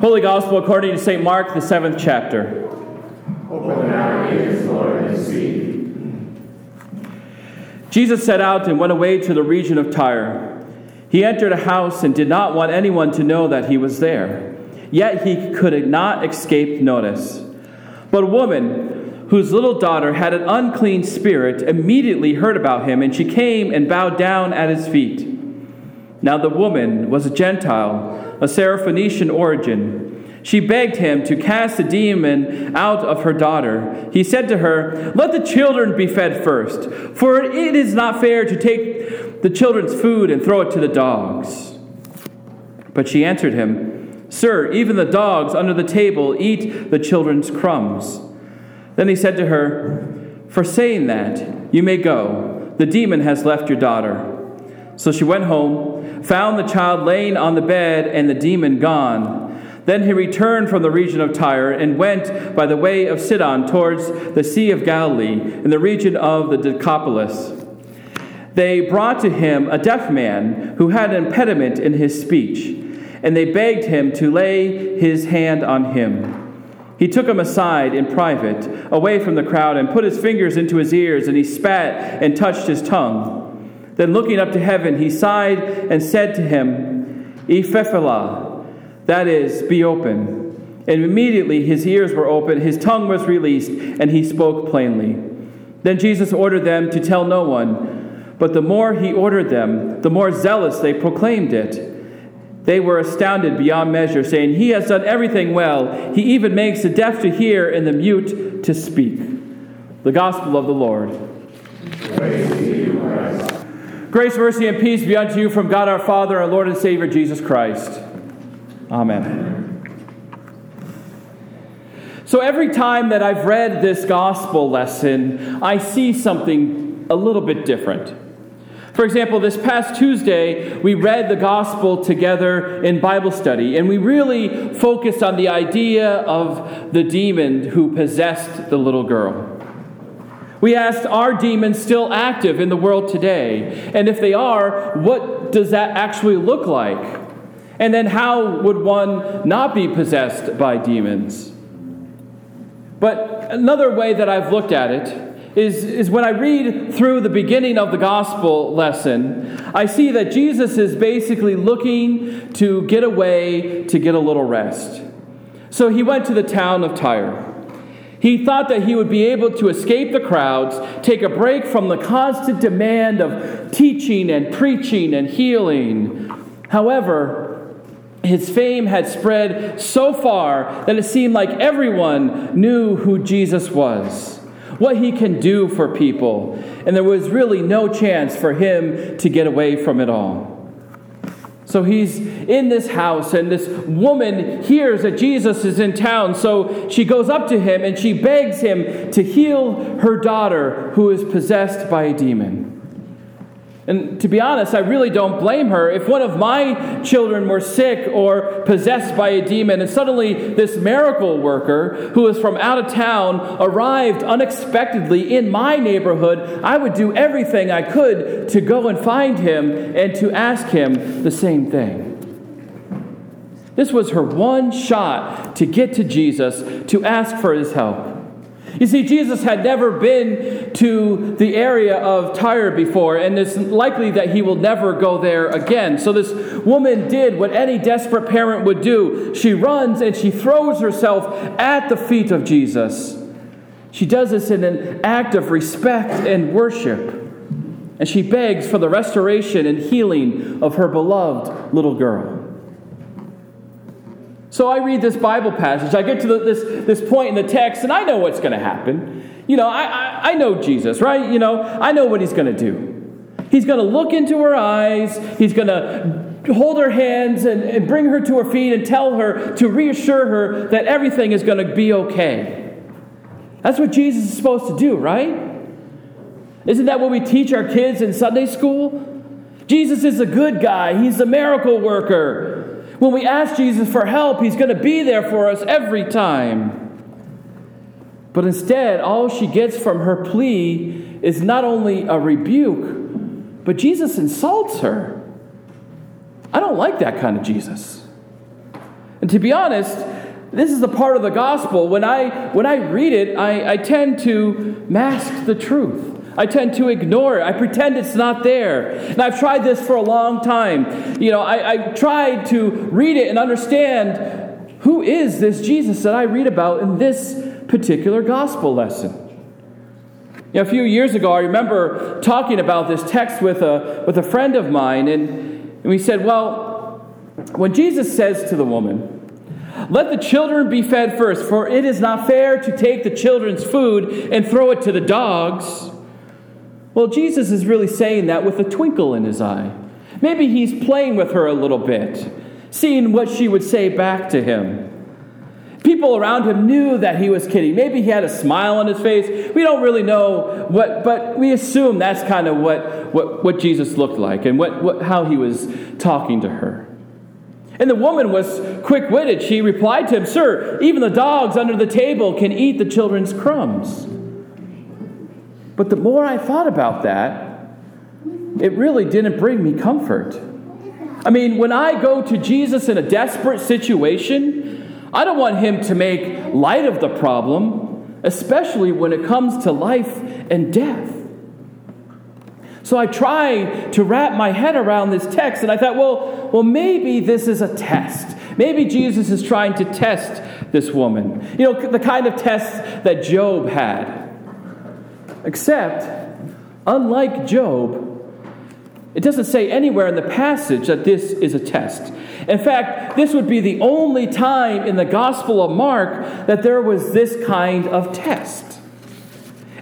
Holy Gospel according to St. Mark, the seventh chapter. Open our ears, Lord, and see. Jesus set out and went away to the region of Tyre. He entered a house and did not want anyone to know that he was there. Yet he could not escape notice. But a woman whose little daughter had an unclean spirit immediately heard about him, and she came and bowed down at his feet. Now the woman was a Gentile a Syrophoenician origin. She begged him to cast the demon out of her daughter. He said to her, Let the children be fed first, for it is not fair to take the children's food and throw it to the dogs. But she answered him, Sir, even the dogs under the table eat the children's crumbs. Then he said to her, For saying that, you may go. The demon has left your daughter. So she went home, found the child laying on the bed, and the demon gone. Then he returned from the region of Tyre and went by the way of Sidon towards the Sea of Galilee in the region of the Decapolis. They brought to him a deaf man who had an impediment in his speech, and they begged him to lay his hand on him. He took him aside in private, away from the crowd, and put his fingers into his ears, and he spat and touched his tongue. Then looking up to heaven, he sighed and said to him, Ephphatha, that is, be open. And immediately his ears were open, his tongue was released, and he spoke plainly. Then Jesus ordered them to tell no one. But the more he ordered them, the more zealous they proclaimed it. They were astounded beyond measure, saying, He has done everything well. He even makes the deaf to hear and the mute to speak. The Gospel of the Lord. Praise. Grace, mercy, and peace be unto you from God our Father, our Lord and Savior, Jesus Christ. Amen. So every time that I've read this gospel lesson, I see something a little bit different. For example, this past Tuesday, we read the gospel together in Bible study, and we really focused on the idea of the demon who possessed the little girl. We asked, are demons still active in the world today? And if they are, what does that actually look like? And then how would one not be possessed by demons? But another way that I've looked at it is, is when I read through the beginning of the gospel lesson, I see that Jesus is basically looking to get away to get a little rest. So he went to the town of Tyre. He thought that he would be able to escape the crowds, take a break from the constant demand of teaching and preaching and healing. However, his fame had spread so far that it seemed like everyone knew who Jesus was, what he can do for people, and there was really no chance for him to get away from it all. So he's in this house, and this woman hears that Jesus is in town. So she goes up to him and she begs him to heal her daughter who is possessed by a demon. And to be honest, I really don't blame her. If one of my children were sick or possessed by a demon, and suddenly this miracle worker who is from out of town arrived unexpectedly in my neighborhood, I would do everything I could to go and find him and to ask him the same thing. This was her one shot to get to Jesus to ask for his help. You see, Jesus had never been to the area of Tyre before, and it's likely that he will never go there again. So, this woman did what any desperate parent would do she runs and she throws herself at the feet of Jesus. She does this in an act of respect and worship, and she begs for the restoration and healing of her beloved little girl. So I read this Bible passage. I get to the, this, this point in the text, and I know what's going to happen. You know, I, I, I know Jesus, right? You know, I know what he's going to do. He's going to look into her eyes, he's going to hold her hands and, and bring her to her feet and tell her to reassure her that everything is going to be okay. That's what Jesus is supposed to do, right? Isn't that what we teach our kids in Sunday school? Jesus is a good guy, he's a miracle worker. When we ask Jesus for help, He's going to be there for us every time. But instead, all she gets from her plea is not only a rebuke, but Jesus insults her. I don't like that kind of Jesus. And to be honest, this is the part of the gospel. When I, when I read it, I, I tend to mask the truth. I tend to ignore it. I pretend it's not there. And I've tried this for a long time. You know, I, I tried to read it and understand who is this Jesus that I read about in this particular gospel lesson. You know, a few years ago, I remember talking about this text with a, with a friend of mine, and, and we said, well, when Jesus says to the woman, let the children be fed first, for it is not fair to take the children's food and throw it to the dogs. Well, Jesus is really saying that with a twinkle in his eye. Maybe he's playing with her a little bit, seeing what she would say back to him. People around him knew that he was kidding. Maybe he had a smile on his face. We don't really know what, but we assume that's kind of what, what, what Jesus looked like and what, what, how he was talking to her. And the woman was quick witted. She replied to him, Sir, even the dogs under the table can eat the children's crumbs. But the more I thought about that, it really didn't bring me comfort. I mean, when I go to Jesus in a desperate situation, I don't want him to make light of the problem, especially when it comes to life and death. So I try to wrap my head around this text, and I thought, well, well, maybe this is a test. Maybe Jesus is trying to test this woman. You know, the kind of test that Job had. Except, unlike Job, it doesn't say anywhere in the passage that this is a test. In fact, this would be the only time in the Gospel of Mark that there was this kind of test.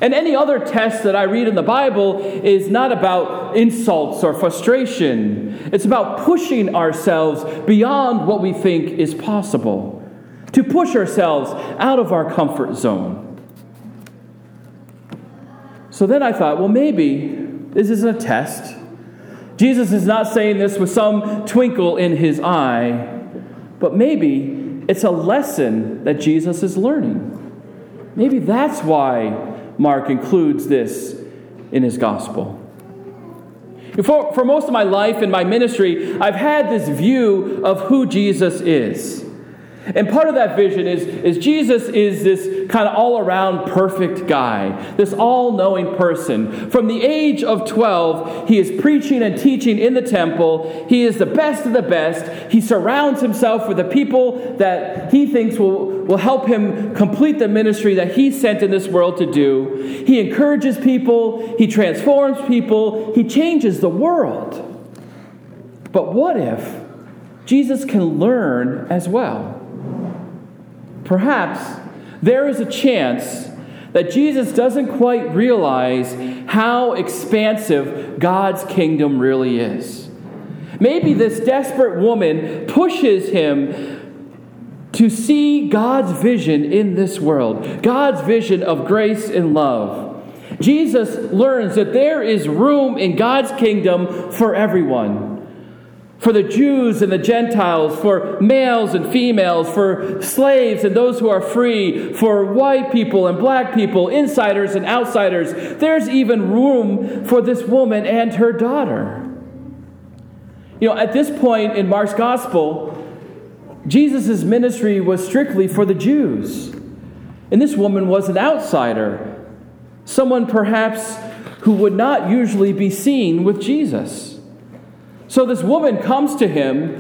And any other test that I read in the Bible is not about insults or frustration. It's about pushing ourselves beyond what we think is possible, to push ourselves out of our comfort zone. So then I thought, well, maybe this isn't a test. Jesus is not saying this with some twinkle in his eye, but maybe it's a lesson that Jesus is learning. Maybe that's why Mark includes this in his gospel. For, for most of my life in my ministry, I've had this view of who Jesus is. And part of that vision is, is Jesus is this kind of all around perfect guy, this all knowing person. From the age of 12, he is preaching and teaching in the temple. He is the best of the best. He surrounds himself with the people that he thinks will, will help him complete the ministry that he sent in this world to do. He encourages people, he transforms people, he changes the world. But what if Jesus can learn as well? Perhaps there is a chance that Jesus doesn't quite realize how expansive God's kingdom really is. Maybe this desperate woman pushes him to see God's vision in this world, God's vision of grace and love. Jesus learns that there is room in God's kingdom for everyone for the Jews and the Gentiles, for males and females, for slaves and those who are free, for white people and black people, insiders and outsiders. There's even room for this woman and her daughter. You know, at this point in Mark's gospel, Jesus' ministry was strictly for the Jews. And this woman was an outsider, someone perhaps who would not usually be seen with Jesus. So this woman comes to him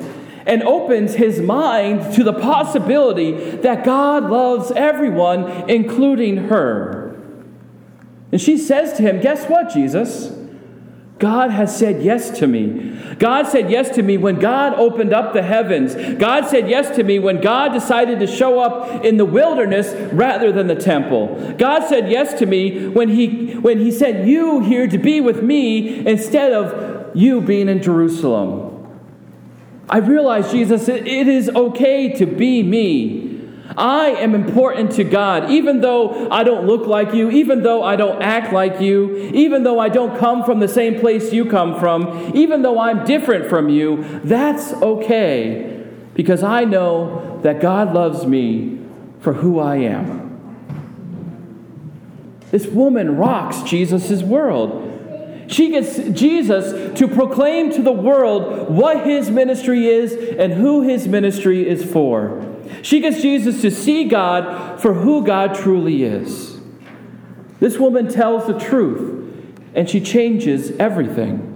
and opens his mind to the possibility that God loves everyone, including her. And she says to him, Guess what, Jesus? God has said yes to me. God said yes to me when God opened up the heavens. God said yes to me when God decided to show up in the wilderness rather than the temple. God said yes to me when he when he sent you here to be with me instead of you being in Jerusalem. I realize, Jesus, it is okay to be me. I am important to God, even though I don't look like you, even though I don't act like you, even though I don't come from the same place you come from, even though I'm different from you. That's okay because I know that God loves me for who I am. This woman rocks Jesus' world. She gets Jesus to proclaim to the world what his ministry is and who his ministry is for. She gets Jesus to see God for who God truly is. This woman tells the truth and she changes everything.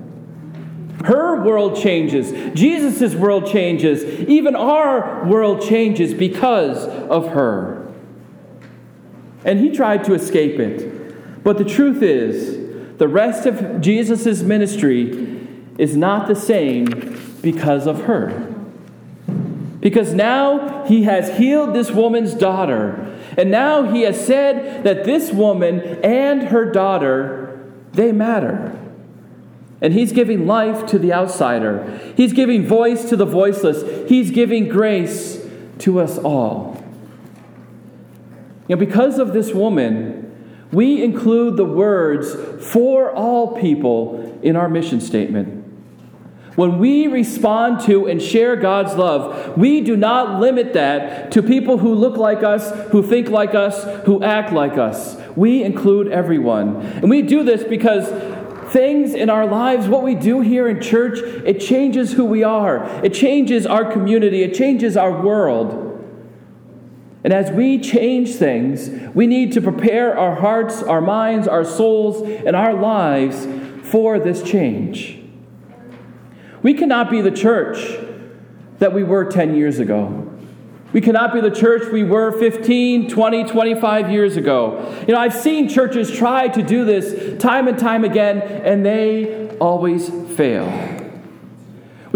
Her world changes. Jesus' world changes. Even our world changes because of her. And he tried to escape it. But the truth is, the rest of Jesus' ministry is not the same because of her. Because now he has healed this woman's daughter. And now he has said that this woman and her daughter, they matter. And he's giving life to the outsider. He's giving voice to the voiceless. He's giving grace to us all. You know, because of this woman, we include the words for all people in our mission statement. When we respond to and share God's love, we do not limit that to people who look like us, who think like us, who act like us. We include everyone. And we do this because things in our lives, what we do here in church, it changes who we are. It changes our community. It changes our world. And as we change things, we need to prepare our hearts, our minds, our souls, and our lives for this change. We cannot be the church that we were 10 years ago. We cannot be the church we were 15, 20, 25 years ago. You know, I've seen churches try to do this time and time again, and they always fail.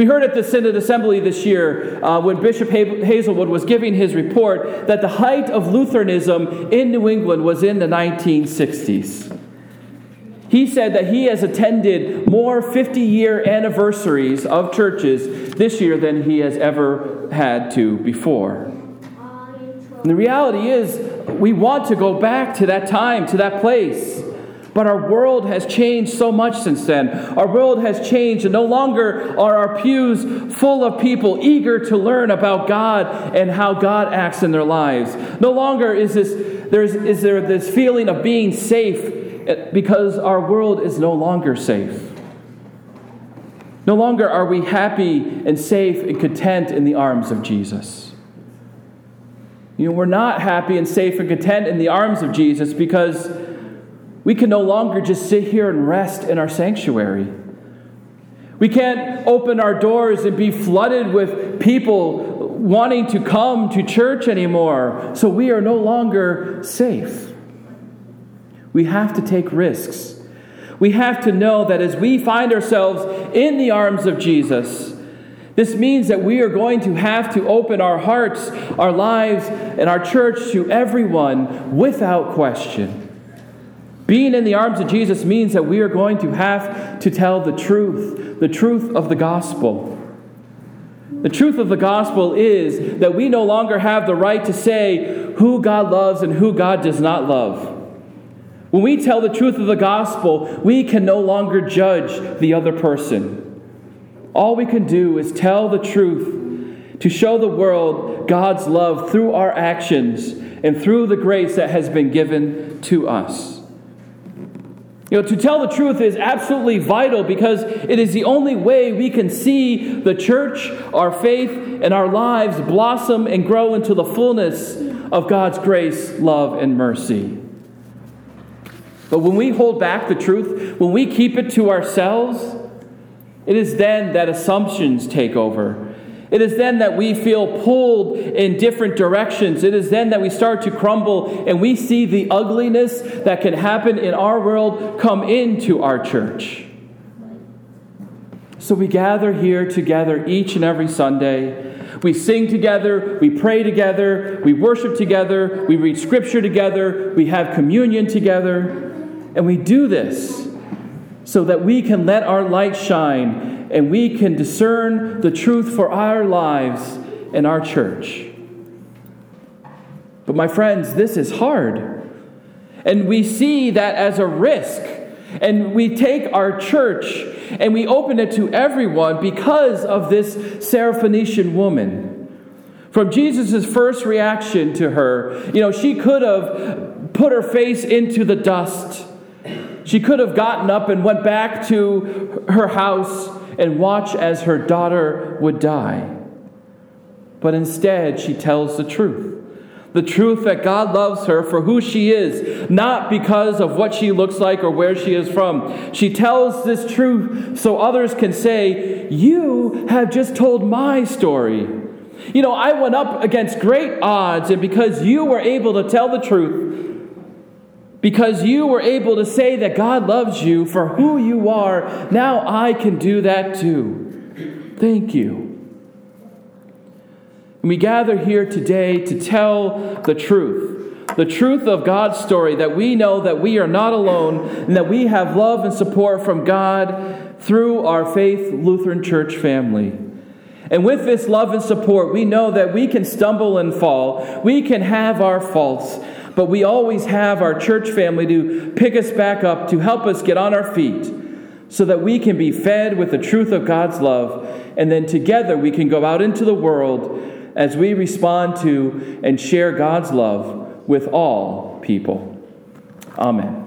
We heard at the Synod Assembly this year uh, when Bishop Hazelwood was giving his report that the height of Lutheranism in New England was in the 1960s. He said that he has attended more 50 year anniversaries of churches this year than he has ever had to before. And the reality is, we want to go back to that time, to that place. But our world has changed so much since then. Our world has changed, and no longer are our pews full of people eager to learn about God and how God acts in their lives. No longer is, this, there's, is there this feeling of being safe eh, because our world is no longer safe. No longer are we happy and safe and content in the arms of Jesus. You know, we're not happy and safe and content in the arms of Jesus because we can no longer just sit here and rest in our sanctuary. We can't open our doors and be flooded with people wanting to come to church anymore. So we are no longer safe. We have to take risks. We have to know that as we find ourselves in the arms of Jesus, this means that we are going to have to open our hearts, our lives, and our church to everyone without question. Being in the arms of Jesus means that we are going to have to tell the truth, the truth of the gospel. The truth of the gospel is that we no longer have the right to say who God loves and who God does not love. When we tell the truth of the gospel, we can no longer judge the other person. All we can do is tell the truth to show the world God's love through our actions and through the grace that has been given to us. You know, to tell the truth is absolutely vital because it is the only way we can see the church, our faith, and our lives blossom and grow into the fullness of God's grace, love, and mercy. But when we hold back the truth, when we keep it to ourselves, it is then that assumptions take over it is then that we feel pulled in different directions. It is then that we start to crumble and we see the ugliness that can happen in our world come into our church. So we gather here together each and every Sunday. We sing together, we pray together, we worship together, we read scripture together, we have communion together, and we do this so that we can let our light shine and we can discern the truth for our lives and our church. But, my friends, this is hard. And we see that as a risk. And we take our church and we open it to everyone because of this Syrophoenician woman. From Jesus' first reaction to her, you know, she could have put her face into the dust She could have gotten up and went back to her house and watch as her daughter would die. But instead, she tells the truth. The truth that God loves her for who she is, not because of what she looks like or where she is from. She tells this truth so others can say, You have just told my story. You know, I went up against great odds, and because you were able to tell the truth, because you were able to say that God loves you for who you are, now I can do that too. Thank you. And we gather here today to tell the truth the truth of God's story that we know that we are not alone and that we have love and support from God through our Faith Lutheran Church family. And with this love and support, we know that we can stumble and fall. We can have our faults, but we always have our church family to pick us back up, to help us get on our feet, so that we can be fed with the truth of God's love. And then together we can go out into the world as we respond to and share God's love with all people. Amen.